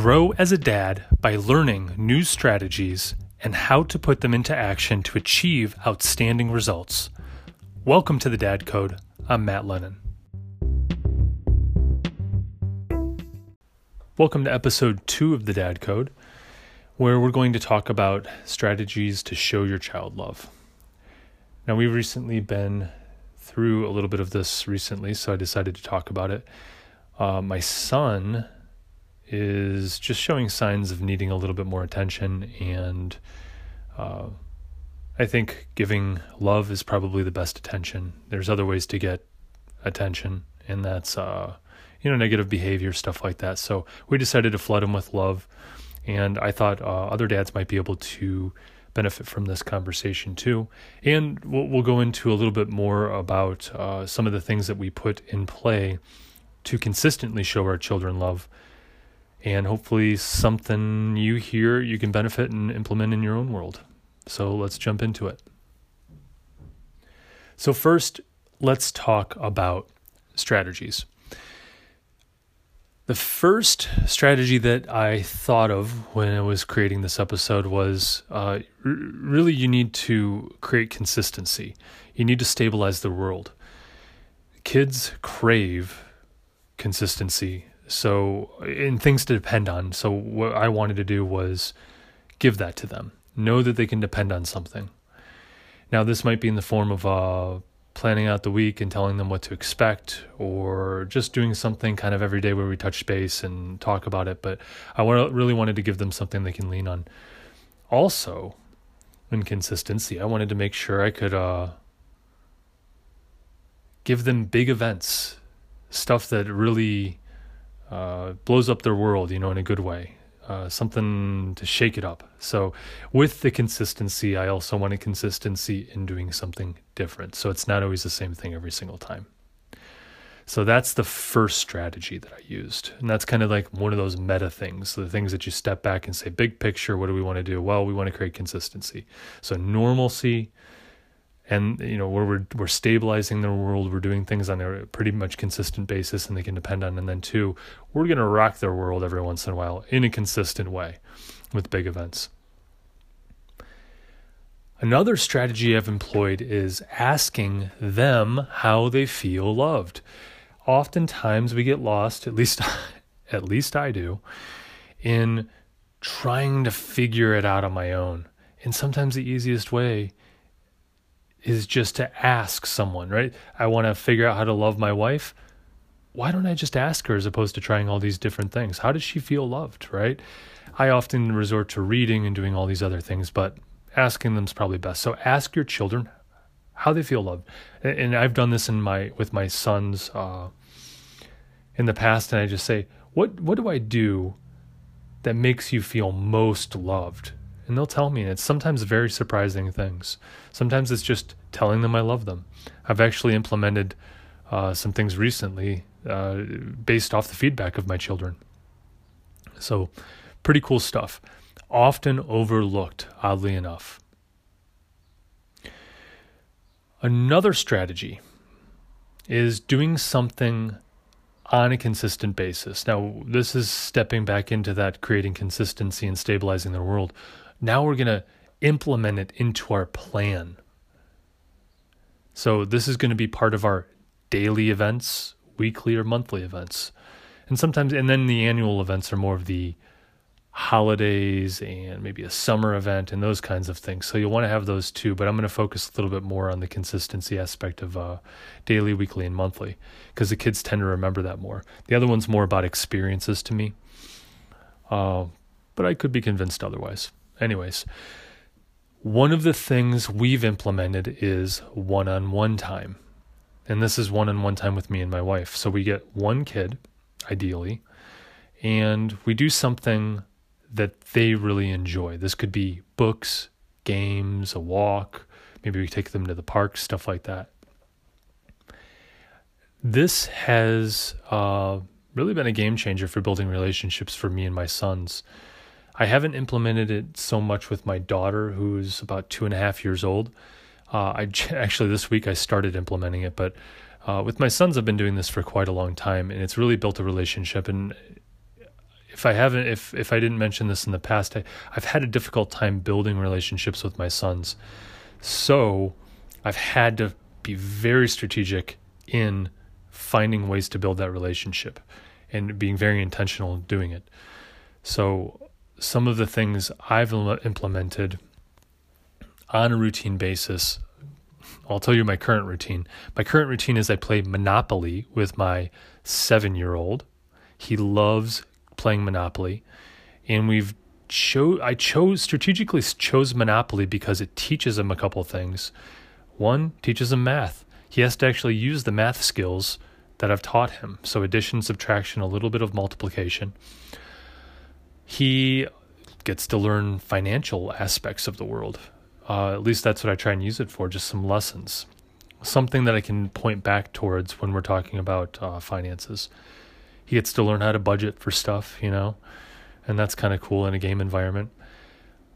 Grow as a dad by learning new strategies and how to put them into action to achieve outstanding results. Welcome to the Dad Code. I'm Matt Lennon. Welcome to episode two of the Dad Code, where we're going to talk about strategies to show your child love. Now, we've recently been through a little bit of this recently, so I decided to talk about it. Uh, my son is just showing signs of needing a little bit more attention, and uh, I think giving love is probably the best attention. There's other ways to get attention, and that's uh, you know negative behavior stuff like that. So we decided to flood him with love, and I thought uh, other dads might be able to benefit from this conversation too. And we'll, we'll go into a little bit more about uh, some of the things that we put in play to consistently show our children love. And hopefully, something you hear you can benefit and implement in your own world. So let's jump into it. So, first, let's talk about strategies. The first strategy that I thought of when I was creating this episode was uh, r- really you need to create consistency. You need to stabilize the world. Kids crave consistency, so and things to depend on. So what I wanted to do was give that to them. Know that they can depend on something. Now this might be in the form of uh, planning out the week and telling them what to expect or just doing something kind of every day where we touch base and talk about it but i really wanted to give them something they can lean on also in consistency i wanted to make sure i could uh, give them big events stuff that really uh, blows up their world you know in a good way uh, something to shake it up. So, with the consistency, I also wanted consistency in doing something different. So, it's not always the same thing every single time. So, that's the first strategy that I used. And that's kind of like one of those meta things, the things that you step back and say, big picture, what do we want to do? Well, we want to create consistency. So, normalcy, and you know where we're we're stabilizing the world we're doing things on a pretty much consistent basis and they can depend on. And then two we're going to rock their world every once in a while in a consistent way with big events. Another strategy i've employed is asking them how they feel loved. Oftentimes we get lost at least at least i do in trying to figure it out on my own. And sometimes the easiest way is just to ask someone, right? I want to figure out how to love my wife. Why don't I just ask her as opposed to trying all these different things? How does she feel loved, right? I often resort to reading and doing all these other things, but asking them is probably best. So ask your children how they feel loved. And I've done this in my with my sons uh, in the past, and I just say, "What what do I do that makes you feel most loved?" And they'll tell me. And it's sometimes very surprising things. Sometimes it's just telling them I love them. I've actually implemented uh, some things recently uh, based off the feedback of my children. So, pretty cool stuff. Often overlooked, oddly enough. Another strategy is doing something on a consistent basis. Now, this is stepping back into that creating consistency and stabilizing the world. Now we're going to implement it into our plan. So this is going to be part of our daily events, weekly or monthly events. And sometimes, and then the annual events are more of the holidays and maybe a summer event and those kinds of things. So you'll want to have those too, but I'm going to focus a little bit more on the consistency aspect of uh, daily, weekly, and monthly because the kids tend to remember that more. The other one's more about experiences to me, uh, but I could be convinced otherwise. Anyways, one of the things we've implemented is one on one time. And this is one on one time with me and my wife. So we get one kid, ideally, and we do something that they really enjoy. This could be books, games, a walk, maybe we take them to the park, stuff like that. This has uh, really been a game changer for building relationships for me and my sons. I haven't implemented it so much with my daughter, who's about two and a half years old. Uh, I actually this week I started implementing it, but uh, with my sons, I've been doing this for quite a long time, and it's really built a relationship. And if I haven't, if if I didn't mention this in the past, I, I've had a difficult time building relationships with my sons. So I've had to be very strategic in finding ways to build that relationship and being very intentional in doing it. So some of the things I've implemented on a routine basis. I'll tell you my current routine. My current routine is I play Monopoly with my seven year old. He loves playing Monopoly. And we've chose I chose strategically chose Monopoly because it teaches him a couple things. One, teaches him math. He has to actually use the math skills that I've taught him. So addition, subtraction, a little bit of multiplication. He gets to learn financial aspects of the world. Uh, at least that's what I try and use it for, just some lessons. Something that I can point back towards when we're talking about uh, finances. He gets to learn how to budget for stuff, you know, and that's kind of cool in a game environment.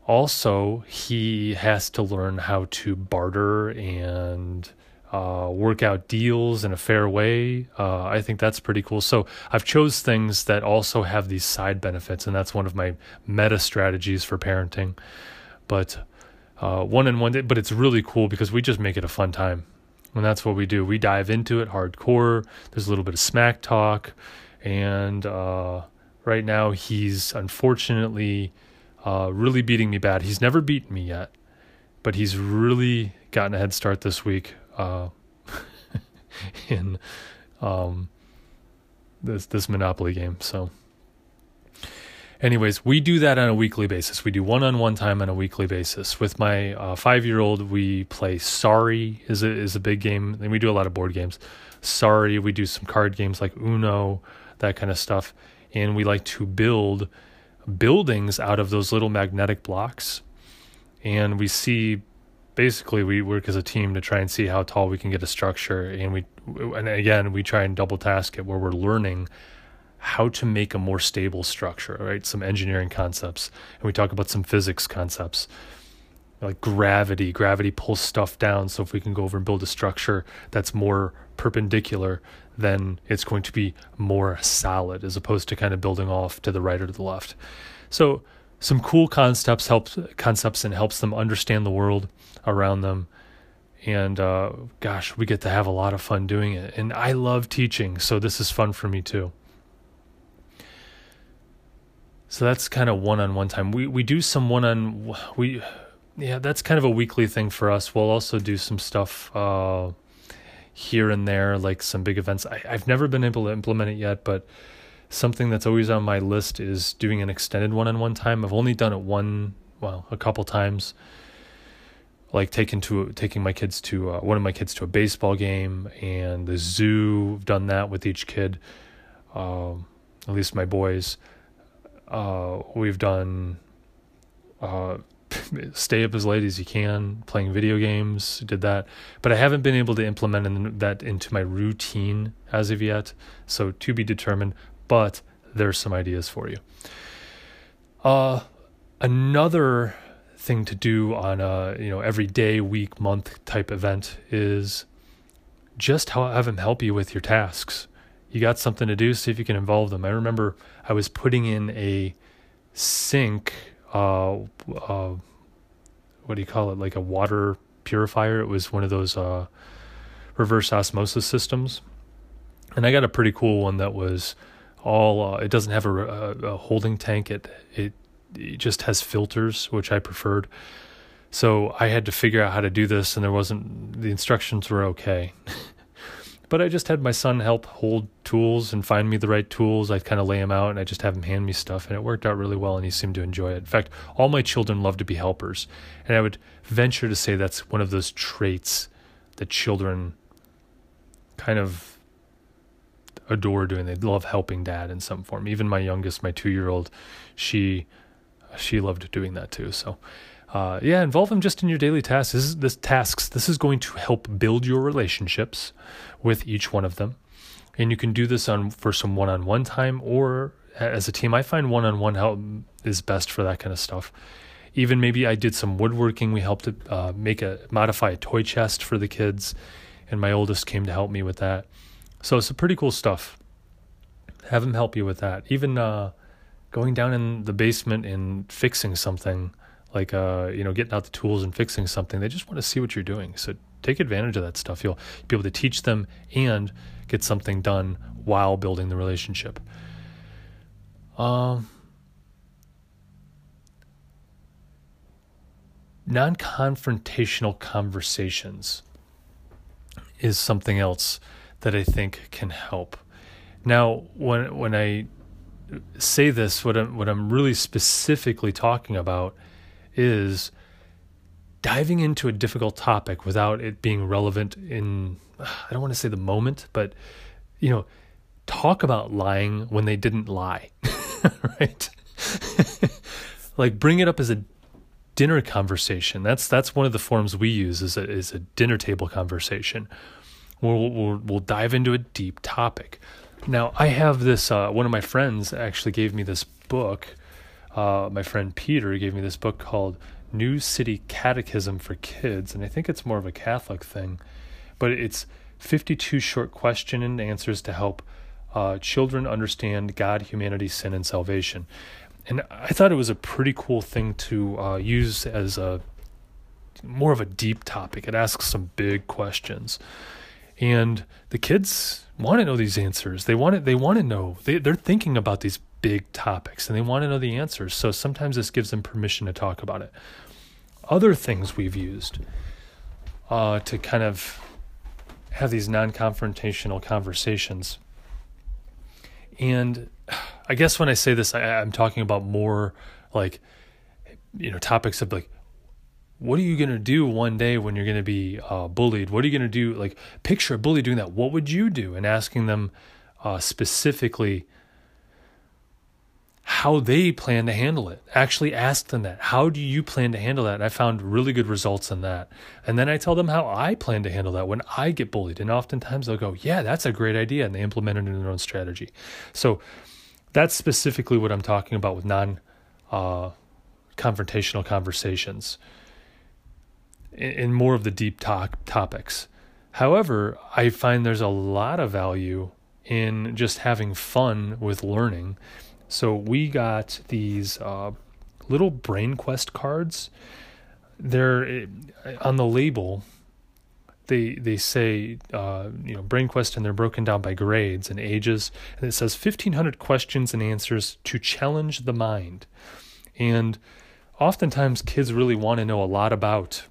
Also, he has to learn how to barter and uh, work out deals in a fair way. Uh, I think that's pretty cool. So I've chose things that also have these side benefits, and that's one of my meta strategies for parenting. But uh, one in one day, but it's really cool because we just make it a fun time. And that's what we do. We dive into it hardcore. There's a little bit of smack talk. And uh, right now, he's unfortunately uh, really beating me bad. He's never beaten me yet, but he's really gotten a head start this week uh, in um, this this Monopoly game. So anyways, we do that on a weekly basis. We do one on one time on a weekly basis. With my uh, five year old, we play Sorry is a, is a big game, and we do a lot of board games. Sorry, we do some card games like Uno, that kind of stuff, and we like to build buildings out of those little magnetic blocks. And we see basically we work as a team to try and see how tall we can get a structure and we and again we try and double task it where we're learning how to make a more stable structure, right? Some engineering concepts. And we talk about some physics concepts like gravity. Gravity pulls stuff down. So if we can go over and build a structure that's more perpendicular, then it's going to be more solid as opposed to kind of building off to the right or to the left. So some cool concepts helps concepts and helps them understand the world around them. And uh, gosh, we get to have a lot of fun doing it. And I love teaching, so this is fun for me too. So that's kind of one-on-one time. We we do some one-on we yeah, that's kind of a weekly thing for us. We'll also do some stuff uh, here and there, like some big events. I, I've never been able to implement it yet, but something that's always on my list is doing an extended one-on-one time. I've only done it one, well, a couple times. Like taking to taking my kids to uh, one of my kids to a baseball game and the zoo. I've done that with each kid, um, at least my boys. Uh, we've done uh, stay up as late as you can playing video games. Did that, but I haven't been able to implement in, that into my routine as of yet. So to be determined. But there's some ideas for you. Uh, another thing to do on a you know every day, week, month type event is just have them help you with your tasks you got something to do, see if you can involve them. I remember I was putting in a sink, uh, uh, what do you call it? Like a water purifier. It was one of those uh, reverse osmosis systems, and I got a pretty cool one that was all. Uh, it doesn't have a, a, a holding tank. It, it it just has filters, which I preferred. So I had to figure out how to do this, and there wasn't the instructions were okay. But I just had my son help hold tools and find me the right tools. I'd kind of lay him out and I just have him hand me stuff. And it worked out really well and he seemed to enjoy it. In fact, all my children love to be helpers. And I would venture to say that's one of those traits that children kind of adore doing. They love helping dad in some form. Even my youngest, my two year old, she she loved doing that too. So uh, yeah, involve them just in your daily tasks. This, is, this tasks. This is going to help build your relationships with each one of them, and you can do this on for some one-on-one time or as a team. I find one-on-one help is best for that kind of stuff. Even maybe I did some woodworking. We helped uh, make a modify a toy chest for the kids, and my oldest came to help me with that. So it's some pretty cool stuff. Have them help you with that. Even uh, going down in the basement and fixing something like uh, you know getting out the tools and fixing something they just want to see what you're doing. So take advantage of that stuff. You'll be able to teach them and get something done while building the relationship. Um, non-confrontational conversations is something else that I think can help. Now, when when I say this, what I'm what I'm really specifically talking about is diving into a difficult topic without it being relevant in I don't want to say the moment, but you know, talk about lying when they didn't lie. right? like bring it up as a dinner conversation. That's that's one of the forms we use is a is a dinner table conversation. We'll we'll, we'll dive into a deep topic. Now, I have this. Uh, one of my friends actually gave me this book. Uh, my friend Peter gave me this book called New City Catechism for Kids, and I think it's more of a Catholic thing, but it's 52 short question and answers to help uh, children understand God, humanity, sin, and salvation. And I thought it was a pretty cool thing to uh, use as a more of a deep topic. It asks some big questions and the kids want to know these answers. They want it. They want to know. They they're thinking about these big topics and they want to know the answers. So sometimes this gives them permission to talk about it. Other things we've used uh, to kind of have these non-confrontational conversations. And I guess when I say this, I, I'm talking about more like you know topics of like what are you going to do one day when you're going to be uh, bullied? What are you going to do? Like, picture a bully doing that. What would you do? And asking them uh, specifically how they plan to handle it. Actually, ask them that. How do you plan to handle that? And I found really good results in that. And then I tell them how I plan to handle that when I get bullied. And oftentimes they'll go, Yeah, that's a great idea. And they implement it in their own strategy. So that's specifically what I'm talking about with non uh, confrontational conversations in more of the deep talk topics. However, I find there's a lot of value in just having fun with learning. So we got these uh, little brain quest cards. They're eh, on the label. They they say uh, you know brain quest and they're broken down by grades and ages and it says 1500 questions and answers to challenge the mind and oftentimes kids really want to know a lot about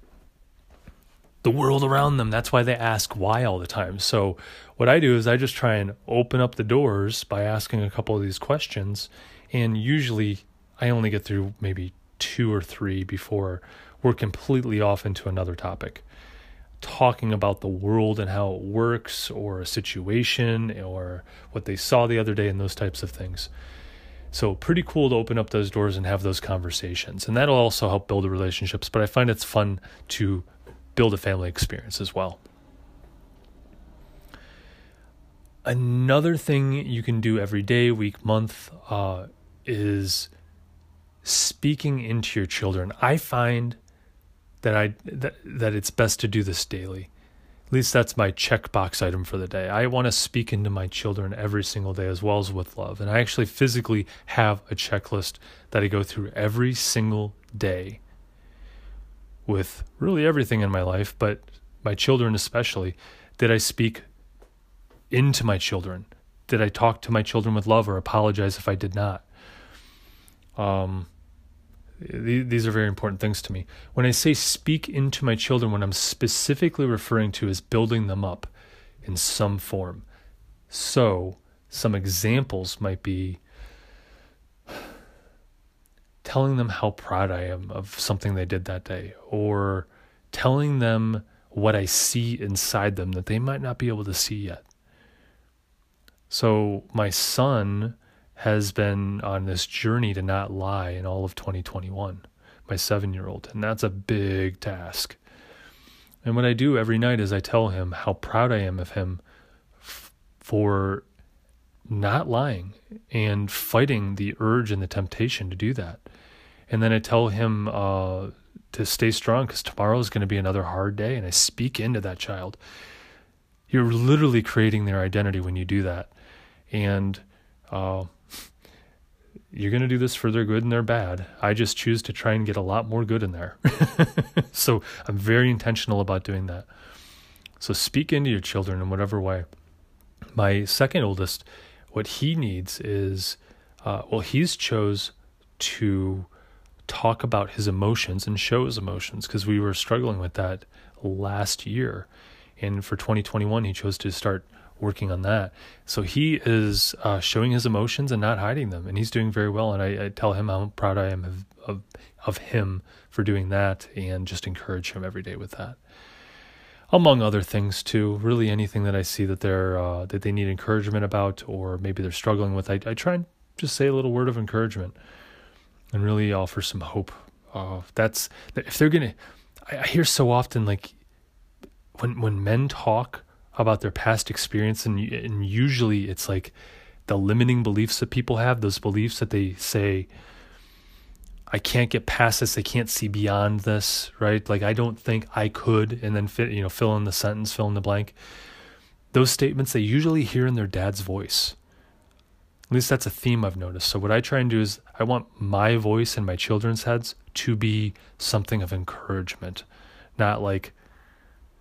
the world around them. That's why they ask why all the time. So, what I do is I just try and open up the doors by asking a couple of these questions. And usually I only get through maybe two or three before we're completely off into another topic. Talking about the world and how it works, or a situation, or what they saw the other day, and those types of things. So, pretty cool to open up those doors and have those conversations. And that'll also help build the relationships. But I find it's fun to build a family experience as well. Another thing you can do every day, week, month uh, is speaking into your children. I find that I that, that it's best to do this daily. At least that's my checkbox item for the day. I want to speak into my children every single day as well as with love. And I actually physically have a checklist that I go through every single day with really everything in my life, but my children especially. Did I speak into my children? Did I talk to my children with love or apologize if I did not? Um, these are very important things to me. When I say speak into my children, what I'm specifically referring to is building them up in some form. So, some examples might be telling them how proud I am of something they did that day, or telling them what I see inside them that they might not be able to see yet. So, my son has been on this journey to not lie in all of 2021, my seven year old, and that's a big task. And what I do every night is I tell him how proud I am of him f- for not lying and fighting the urge and the temptation to do that. And then I tell him uh, to stay strong because tomorrow is going to be another hard day. And I speak into that child. You're literally creating their identity when you do that. And uh, you're going to do this for their good and their bad. I just choose to try and get a lot more good in there. so I'm very intentional about doing that. So speak into your children in whatever way. My second oldest, what he needs is, uh, well, he's chose to talk about his emotions and show his emotions because we were struggling with that last year. And for 2021, he chose to start working on that. So he is uh, showing his emotions and not hiding them, and he's doing very well. And I, I tell him how proud I am of, of, of him for doing that, and just encourage him every day with that. Among other things too, really anything that I see that they're uh, that they need encouragement about, or maybe they're struggling with, I, I try and just say a little word of encouragement, and really offer some hope. Uh, that's if they're gonna. I, I hear so often like when when men talk about their past experience and and usually it's like the limiting beliefs that people have those beliefs that they say I can't get past this. I can't see beyond this right? Like I don't think I could and then fit you know fill in the sentence fill in the blank. Those statements they usually hear in their dad's voice. At least that's a theme I've noticed. So what I try and do is I want my voice in my children's heads to be something of encouragement not like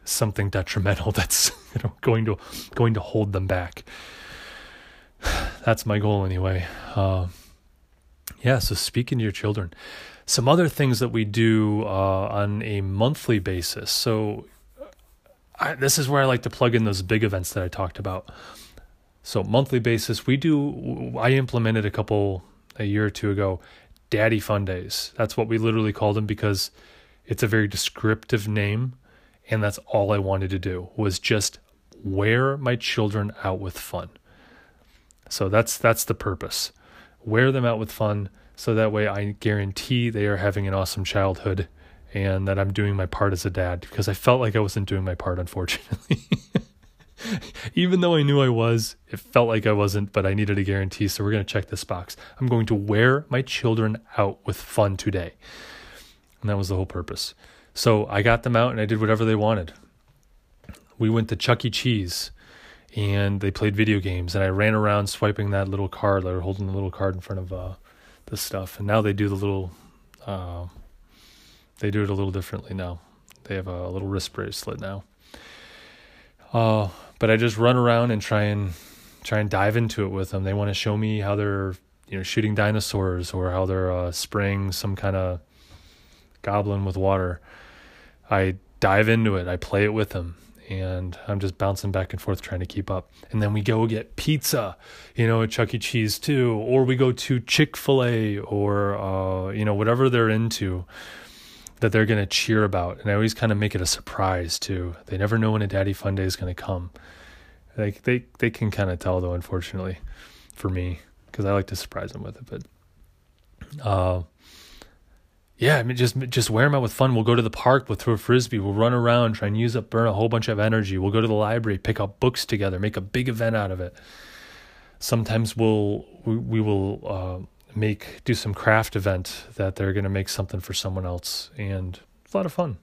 something detrimental that's you know going to going to hold them back. That's my goal anyway. Uh, yeah, so speaking to your children. Some other things that we do uh, on a monthly basis. So I, this is where I like to plug in those big events that I talked about. So monthly basis, we do. I implemented a couple a year or two ago, Daddy Fun Days. That's what we literally called them because it's a very descriptive name and that's all I wanted to do was just wear my children out with fun. So that's that's the purpose. Wear them out with fun so that way I guarantee they are having an awesome childhood and that I'm doing my part as a dad because I felt like I wasn't doing my part unfortunately. Even though I knew I was, it felt like I wasn't, but I needed a guarantee. So we're going to check this box. I'm going to wear my children out with fun today. And that was the whole purpose. So I got them out and I did whatever they wanted. We went to Chuck E. Cheese and they played video games and I ran around swiping that little card. They were holding the little card in front of uh, the stuff. And now they do the little, uh, they do it a little differently now. They have a little wrist bracelet now. Uh, but I just run around and try and try and dive into it with them. They want to show me how they're you know shooting dinosaurs or how they're uh, spraying some kind of goblin with water. I dive into it, I play it with them, and I'm just bouncing back and forth trying to keep up. And then we go get pizza, you know, at Chuck E. Cheese too, or we go to Chick fil A or, uh, you know, whatever they're into that they're going to cheer about. And I always kind of make it a surprise too. They never know when a Daddy Fun Day is going to come. Like they, they can kind of tell though, unfortunately, for me, because I like to surprise them with it. But, uh, yeah, I mean, just just wear them out with fun. We'll go to the park, we'll throw a frisbee, we'll run around, try and use up, burn a whole bunch of energy. We'll go to the library, pick up books together, make a big event out of it. Sometimes we'll we, we will uh, make do some craft event that they're going to make something for someone else, and it's a lot of fun.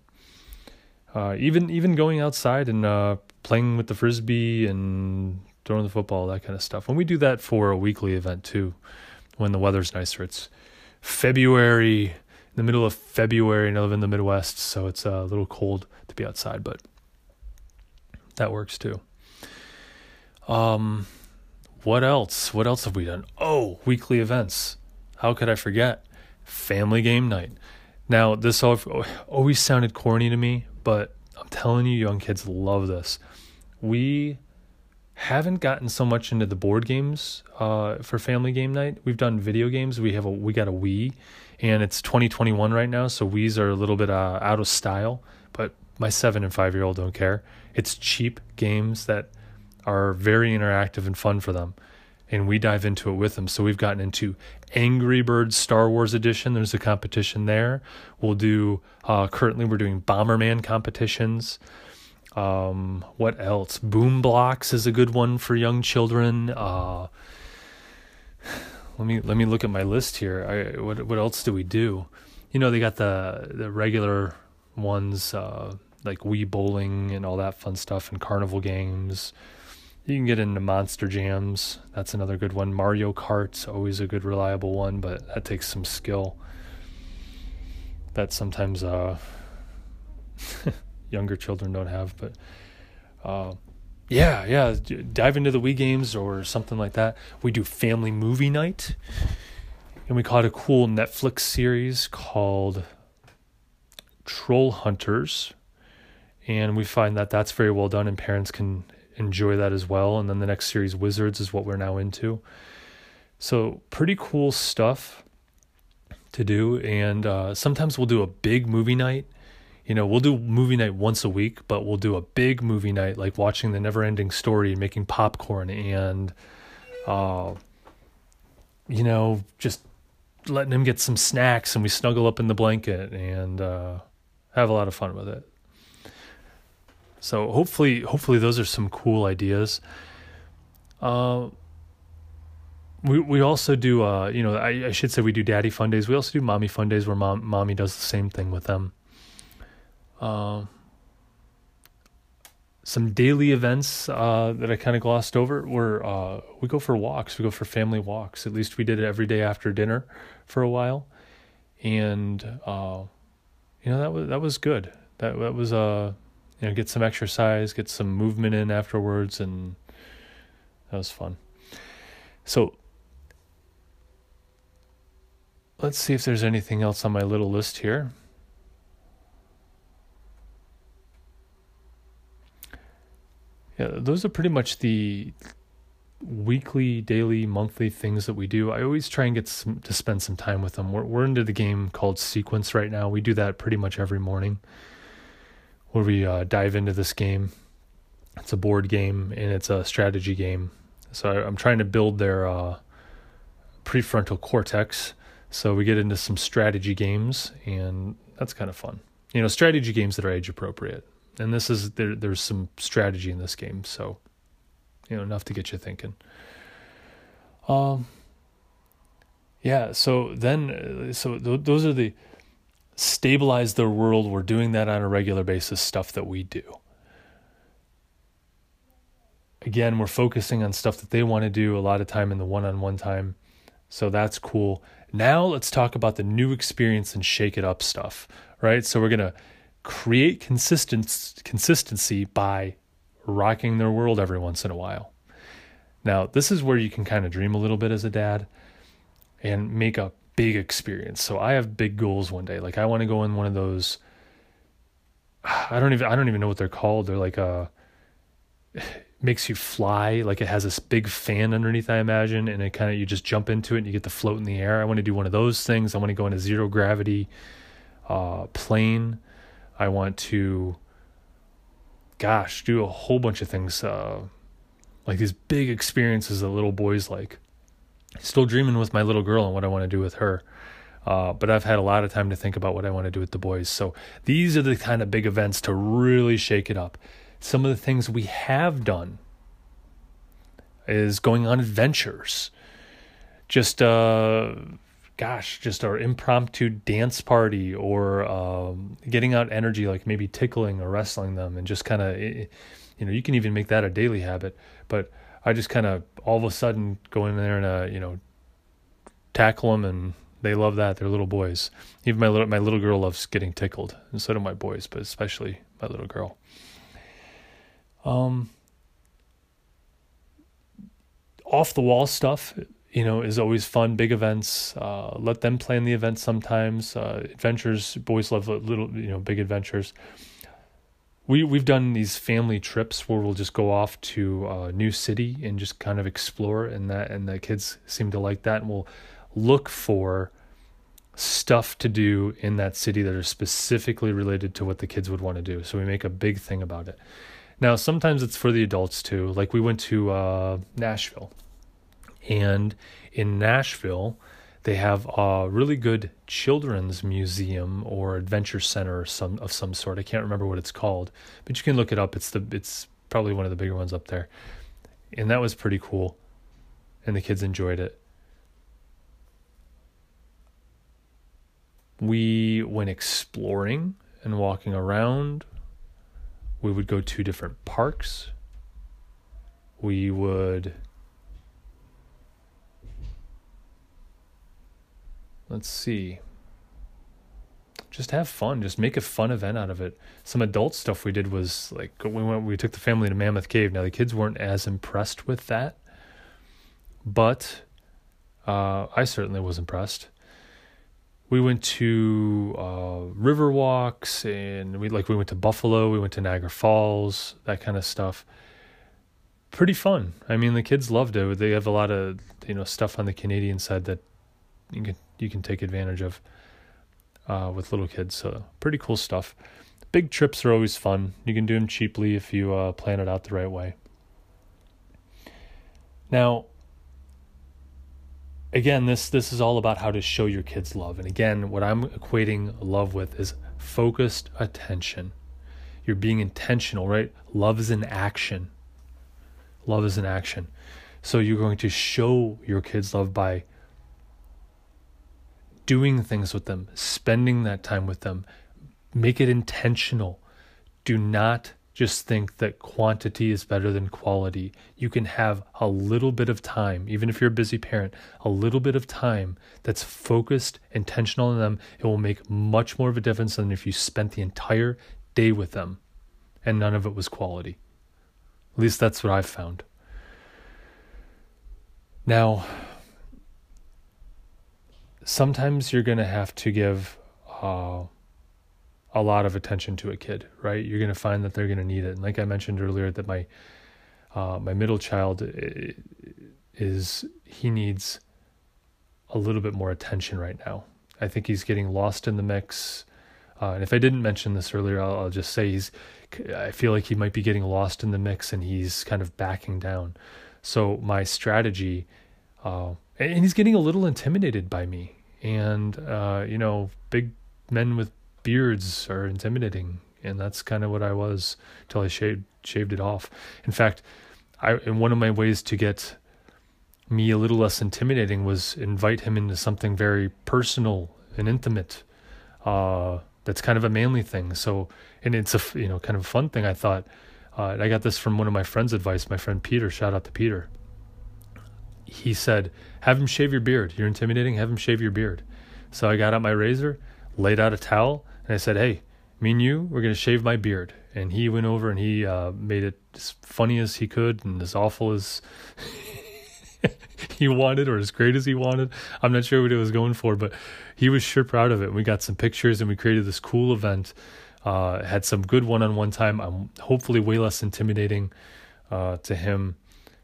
Uh, even even going outside and uh, playing with the frisbee and throwing the football, that kind of stuff. And we do that for a weekly event too, when the weather's nicer. It's February the middle of February and I live in the Midwest, so it's a little cold to be outside, but that works too. Um, what else? What else have we done? Oh, weekly events. How could I forget? Family game night. Now, this always sounded corny to me, but I'm telling you, young kids love this. We haven't gotten so much into the board games uh, for family game night. We've done video games. We have a we got a Wii, and it's 2021 right now, so Wii's are a little bit uh, out of style. But my seven and five year old don't care. It's cheap games that are very interactive and fun for them, and we dive into it with them. So we've gotten into Angry Birds Star Wars Edition. There's a competition there. We'll do uh, currently we're doing Bomberman competitions. Um, what else? Boom Blox is a good one for young children. Uh, let me let me look at my list here. I, what what else do we do? You know, they got the the regular ones uh, like Wii bowling and all that fun stuff, and carnival games. you can get into Monster Jams. That's another good one. Mario Kart's always a good, reliable one, but that takes some skill. That sometimes uh, younger children don't have. But uh, yeah, yeah, dive into the Wii games or something like that. We do family movie night, and we caught a cool Netflix series called Troll Hunters. And we find that that's very well done, and parents can enjoy that as well. And then the next series, Wizards, is what we're now into. So, pretty cool stuff to do. And uh, sometimes we'll do a big movie night. You know, we'll do movie night once a week, but we'll do a big movie night, like watching the never ending story and making popcorn and, uh, you know, just letting him get some snacks and we snuggle up in the blanket and uh, have a lot of fun with it. So hopefully, hopefully those are some cool ideas. Uh, we we also do uh, you know I, I should say we do daddy fun days. We also do mommy fun days where mom mommy does the same thing with them. Uh, some daily events uh, that I kind of glossed over were uh, we go for walks. We go for family walks. At least we did it every day after dinner for a while, and uh, you know that was that was good. That that was uh you know, get some exercise, get some movement in afterwards, and that was fun. So let's see if there's anything else on my little list here. Yeah, those are pretty much the weekly, daily, monthly things that we do. I always try and get some, to spend some time with them. We're we're into the game called Sequence right now. We do that pretty much every morning where we uh, dive into this game. It's a board game and it's a strategy game. So I'm trying to build their uh, prefrontal cortex. So we get into some strategy games, and that's kind of fun. You know, strategy games that are age appropriate. And this is there. There's some strategy in this game, so you know enough to get you thinking. Um. Yeah. So then, uh, so th- those are the stabilize their world. We're doing that on a regular basis, stuff that we do. Again, we're focusing on stuff that they want to do a lot of time in the one on one time. So that's cool. Now let's talk about the new experience and shake it up stuff, right? So we're going to create consistency by rocking their world every once in a while. Now, this is where you can kind of dream a little bit as a dad and make a big experience. So I have big goals one day. Like I want to go in one of those I don't even I don't even know what they're called. They're like a makes you fly like it has this big fan underneath I imagine and it kind of you just jump into it and you get to float in the air. I want to do one of those things. I want to go in a zero gravity uh, plane. I want to gosh, do a whole bunch of things uh, like these big experiences that little boys like still dreaming with my little girl and what I want to do with her. Uh, but I've had a lot of time to think about what I want to do with the boys. So these are the kind of big events to really shake it up. Some of the things we have done is going on adventures. Just, uh, gosh, just our impromptu dance party or um, getting out energy, like maybe tickling or wrestling them, and just kind of, you know, you can even make that a daily habit. But I just kind of all of a sudden go in there and uh, you know tackle them, and they love that. They're little boys. Even my little my little girl loves getting tickled, and so do my boys, but especially my little girl. Um, off the wall stuff, you know, is always fun. Big events, uh, let them plan the events sometimes. Uh, adventures, boys love little, you know, big adventures we we've done these family trips where we'll just go off to a new city and just kind of explore and that and the kids seem to like that and we'll look for stuff to do in that city that are specifically related to what the kids would want to do so we make a big thing about it now sometimes it's for the adults too like we went to uh, nashville and in nashville they have a really good children's museum or adventure center or some of some sort. I can't remember what it's called, but you can look it up. It's the it's probably one of the bigger ones up there. And that was pretty cool. And the kids enjoyed it. We went exploring and walking around. We would go to different parks. we would let's see. Just have fun. Just make a fun event out of it. Some adult stuff we did was like we went we took the family to mammoth cave. Now the kids weren't as impressed with that but uh, i certainly was impressed. We went to uh, river walks and we like we went to buffalo we went to niagara falls that kind of stuff. Pretty fun. I mean the kids loved it. They have a lot of you know stuff on the canadian side that you can you can take advantage of uh, with little kids. So pretty cool stuff. Big trips are always fun. You can do them cheaply if you uh, plan it out the right way. Now, again, this this is all about how to show your kids love. And again, what I'm equating love with is focused attention. You're being intentional, right? Love is an action. Love is an action. So you're going to show your kids love by doing things with them, spending that time with them. Make it intentional. Do not just think that quantity is better than quality. You can have a little bit of time, even if you're a busy parent, a little bit of time that's focused, intentional on them. It will make much more of a difference than if you spent the entire day with them and none of it was quality. At least that's what I've found. Now, sometimes you're going to have to give uh, a lot of attention to a kid, right? You're going to find that they're going to need it. And like I mentioned earlier, that my uh, my middle child is he needs a little bit more attention right now. I think he's getting lost in the mix. Uh, and if I didn't mention this earlier, I'll, I'll, just say he's. I feel like he might be getting lost in the mix, and he's kind of backing down. So my strategy, uh, and he's getting a little intimidated by me and uh, you know, big men with beards are intimidating, and that's kind of what I was till I shaved shaved it off. In fact, I and one of my ways to get me a little less intimidating was invite him into something very personal and intimate. Uh, that's kind of a manly thing. So, and it's a you know kind of fun thing. I thought uh, I got this from one of my friends' advice. My friend Peter, shout out to Peter he said, Have him shave your beard. You're intimidating. Have him shave your beard. So I got out my razor, laid out a towel, and I said, Hey, me and you, we're going to shave my beard. And he went over and he uh, made it as funny as he could and as awful as he wanted or as great as he wanted. I'm not sure what he was going for, but he was sure proud of it. We got some pictures and we created this cool event. Uh, had some good one on one time. I'm hopefully way less intimidating uh, to him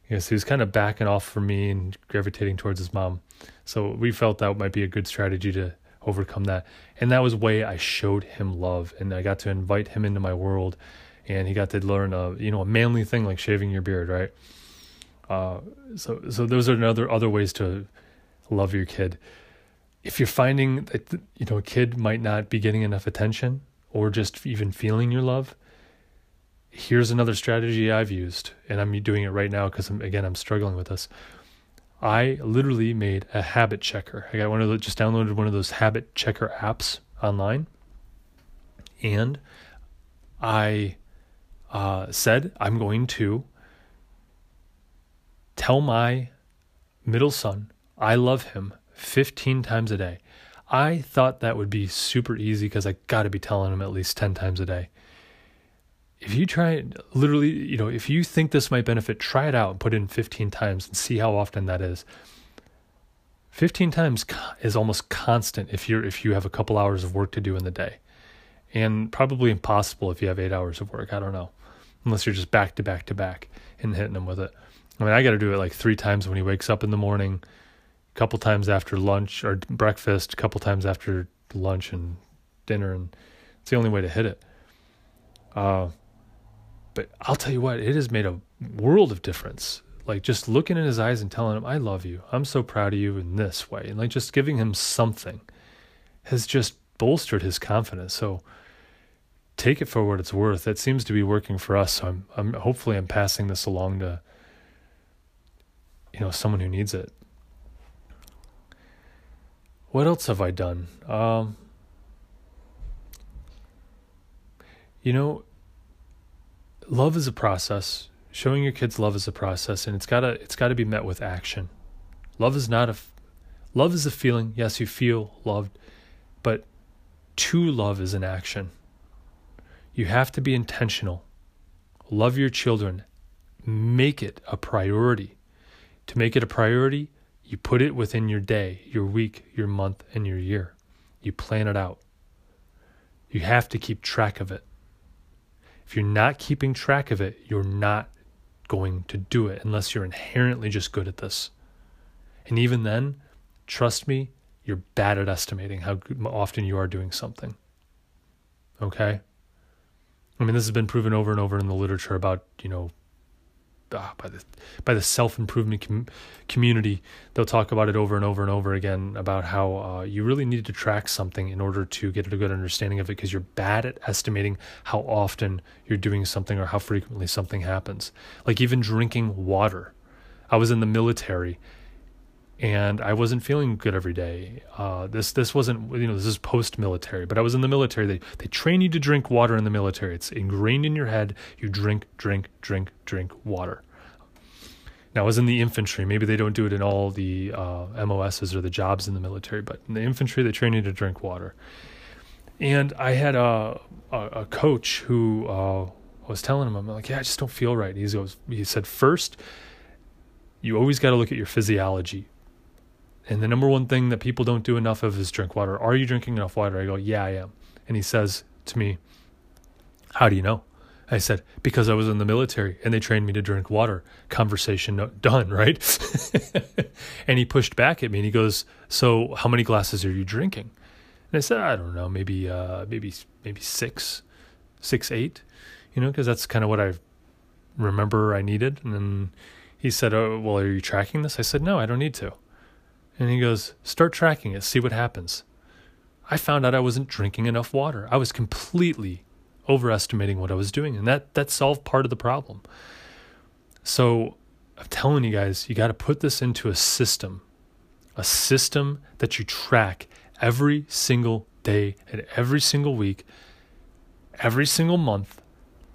you know, so he was kind of backing off from me and gravitating towards his mom. So we felt that might be a good strategy to overcome that. And that was way I showed him love and I got to invite him into my world and he got to learn a you know a manly thing like shaving your beard, right? Uh, so so those are another other ways to love your kid. If you're finding that you know a kid might not be getting enough attention or just even feeling your love, here's another strategy I've used, and I'm doing it right now because again I'm struggling with this. I literally made a habit checker. I got one of the just downloaded one of those habit checker apps online, and I uh, said I'm going to tell my middle son I love him 15 times a day. I thought that would be super easy because I got to be telling him at least 10 times a day if you try literally, you know, if you think this might benefit, try it out and put in 15 times and see how often that is. 15 times is almost constant if you're if you have a couple hours of work to do in the day. And probably impossible if you have 8 hours of work, I don't know. Unless you're just back to back to back and hitting them with it. I mean, I got to do it like 3 times when he wakes up in the morning, a couple times after lunch or breakfast, a couple times after lunch and dinner and it's the only way to hit it. Uh, but I'll tell you what, it has made a world of difference. Like just looking in his eyes and telling him, I love you. I'm so proud of you in this way. And like just giving him something has just bolstered his confidence. So take it for what it's worth. That seems to be working for us. So I'm, I'm hopefully I'm passing this along to, you know, someone who needs it. What else have I done? Um, you know, love is a process. showing your kids love is a process and it's got to it's got to be met with action. Love is not a love is a feeling. Yes, you feel loved, but to love is an action. You have to be intentional. Love your children. Make it a priority. To make it a priority, you put it within your day, your week, your month, and your year. You plan it out. You have to keep track of it. If you're not keeping track of it, you're not going to do it unless you're inherently just good at this. And even then, trust me, you're bad at estimating how often you are doing something. Okay? I mean, this has been proven over and over in the literature about, you know, uh, by the by the self improvement com- community. They'll talk about it over and over and over again about how uh, you really need to track something in order to get a good understanding of it because you're bad at estimating how often you're doing something or how frequently something happens. Like even drinking water. I was in the military and I wasn't feeling good every day. Uh, this this wasn't you know this is post military, but I was in the military. They they train you to drink water in the military. It's ingrained in your head. You drink, drink, drink, drink water. Now I was in the infantry. Maybe they don't do it in all the uh, MOSs or the jobs in the military, but in the infantry they train you to drink water. And I had a a, a coach who uh, was telling him, I'm like, yeah, I just don't feel right. He goes, he said, first, you always got to look at your physiology and the number one thing that people don't do enough of is drink water. Are you drinking enough water? I go, Yeah, I am. And he says to me, How do you know? I said, Because I was in the military and they trained me to drink water. Conversation done, right? and he pushed back at me and he goes, So how many glasses are you drinking? And I said, I don't know, maybe, uh, maybe, maybe six, six, eight, you know, because that's kind of what I remember I needed. And then he said, Oh, well, are you tracking this? I said, No, I don't need to. And he goes, Start tracking it, see what happens. I found out I wasn't drinking enough water. I was completely overestimating what I was doing, and that, that solved part of the problem. So I'm telling you guys, you got to put this into a system, a system that you track every single day and every single week, every single month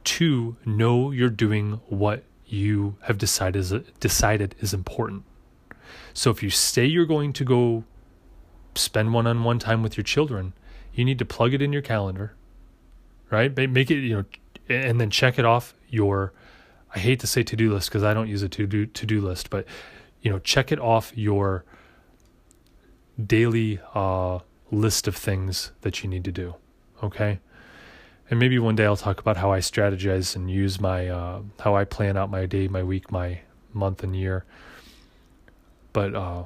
to know you're doing what you have decided is, decided is important. So if you say you're going to go spend one on one time with your children, you need to plug it in your calendar, right? Make it, you know, and then check it off your, I hate to say to do list because I don't use a to do to do list, but you know, check it off your daily uh, list of things that you need to do. Okay. And maybe one day I'll talk about how I strategize and use my, uh, how I plan out my day, my week, my month, and year but uh,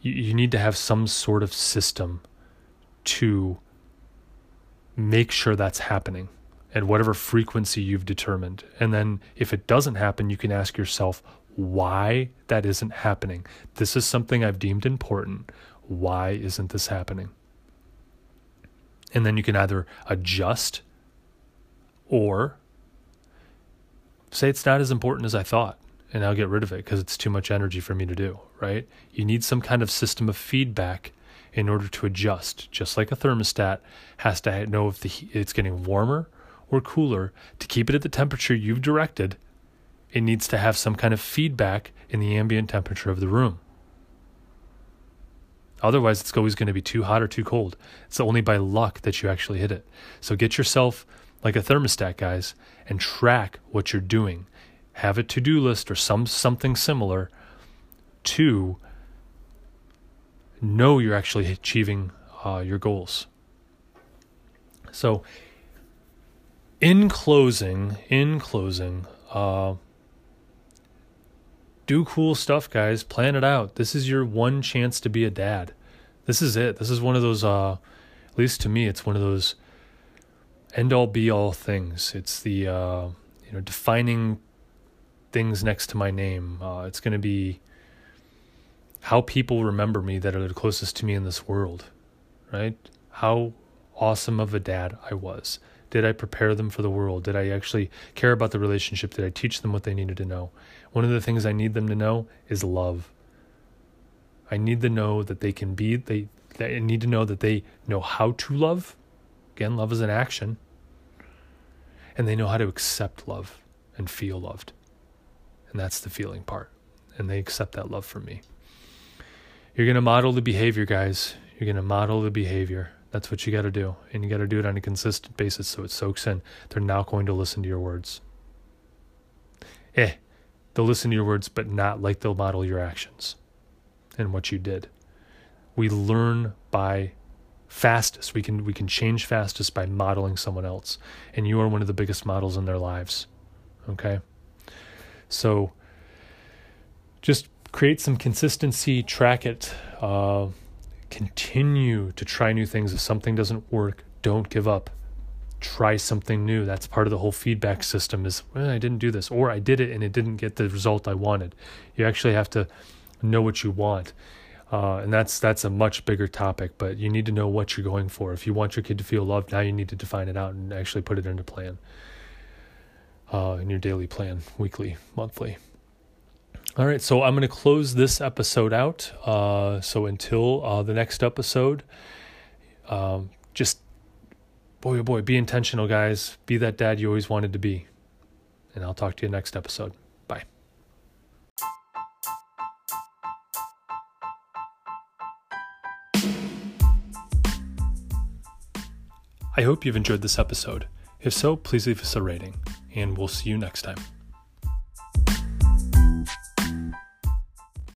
you, you need to have some sort of system to make sure that's happening at whatever frequency you've determined. And then if it doesn't happen, you can ask yourself why that isn't happening. This is something I've deemed important. Why isn't this happening? And then you can either adjust or say it's not as important as I thought and I'll get rid of it because it's too much energy for me to do, right? You need some kind of system of feedback in order to adjust, just like a thermostat has to know if the it's getting warmer or cooler to keep it at the temperature you've directed. It needs to have some kind of feedback in the ambient temperature of the room. Otherwise, it's always going to be too hot or too cold. It's only by luck that you actually hit it. So get yourself like a thermostat, guys, and track what you're doing have a to-do list or some something similar to know you're actually achieving uh, your goals. So, in closing, in closing, uh, do cool stuff, guys. Plan it out. This is your one chance to be a dad. This is it. This is one of those. Uh, at least to me, it's one of those end all be all things. It's the uh, you know defining things next to my name. Uh, it's going to be how people remember me that are the closest to me in this world, right? How awesome of a dad I was. Did I prepare them for the world? Did I actually care about the relationship? Did I teach them what they needed to know? One of the things I need them to know is love. I need to know that they can be they I need to know that they know how to love. Again, love is an action. And they know how to accept love and feel loved. And that's the feeling part. And they accept that love from me. You're going to model the behavior, guys. You're going to model the behavior. That's what you got to do. And you got to do it on a consistent basis so it soaks in. They're not going to listen to your words. Eh, they'll listen to your words, but not like they'll model your actions and what you did. We learn by fastest. We can we can change fastest by modeling someone else. And you are one of the biggest models in their lives. Okay? So just create some consistency, track it, uh, continue to try new things. If something doesn't work, don't give up. Try something new. That's part of the whole feedback system is well, I didn't do this or I did it and it didn't get the result I wanted. You actually have to know what you want. Uh, and that's that's a much bigger topic, but you need to know what you're going for. If you want your kid to feel loved, now you need to define it out and actually put it into plan uh, in your daily plan, weekly, monthly. All right, so I'm going to close this episode out. Uh, so until uh, the next episode, um, just boy, oh boy, be intentional, guys. Be that dad you always wanted to be. And I'll talk to you next episode. Bye. I hope you've enjoyed this episode. If so, please leave us a rating, and we'll see you next time.